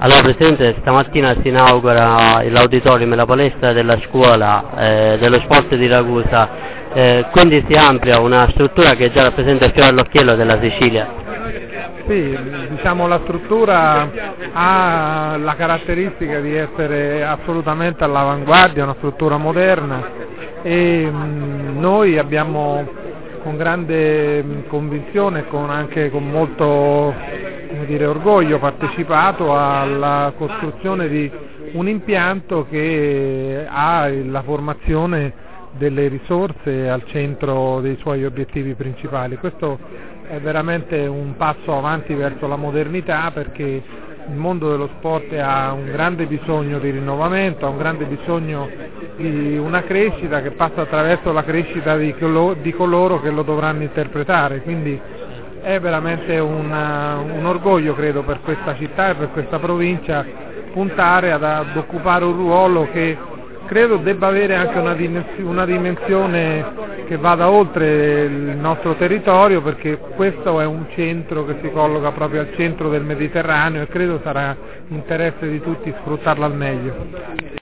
Allora Presidente, stamattina si inaugura l'auditorium e la palestra della scuola eh, dello sport di Ragusa, eh, quindi si amplia una struttura che già rappresenta il fiore all'occhiello della Sicilia. Sì, diciamo la struttura ha la caratteristica di essere assolutamente all'avanguardia, una struttura moderna e mh, noi abbiamo con grande convinzione e anche con molto dire, orgoglio partecipato alla costruzione di un impianto che ha la formazione delle risorse al centro dei suoi obiettivi principali. Questo è veramente un passo avanti verso la modernità perché il mondo dello sport ha un grande bisogno di rinnovamento, ha un grande bisogno di una crescita che passa attraverso la crescita di, coloro che lo dovranno interpretare. Quindi è veramente una, un orgoglio credo per questa città e per questa provincia puntare ad, ad occupare un ruolo che credo debba avere anche una, una dimensione che vada oltre il nostro territorio perché questo è un centro che si colloca proprio al centro del Mediterraneo e credo sarà interesse di tutti sfruttarlo al meglio.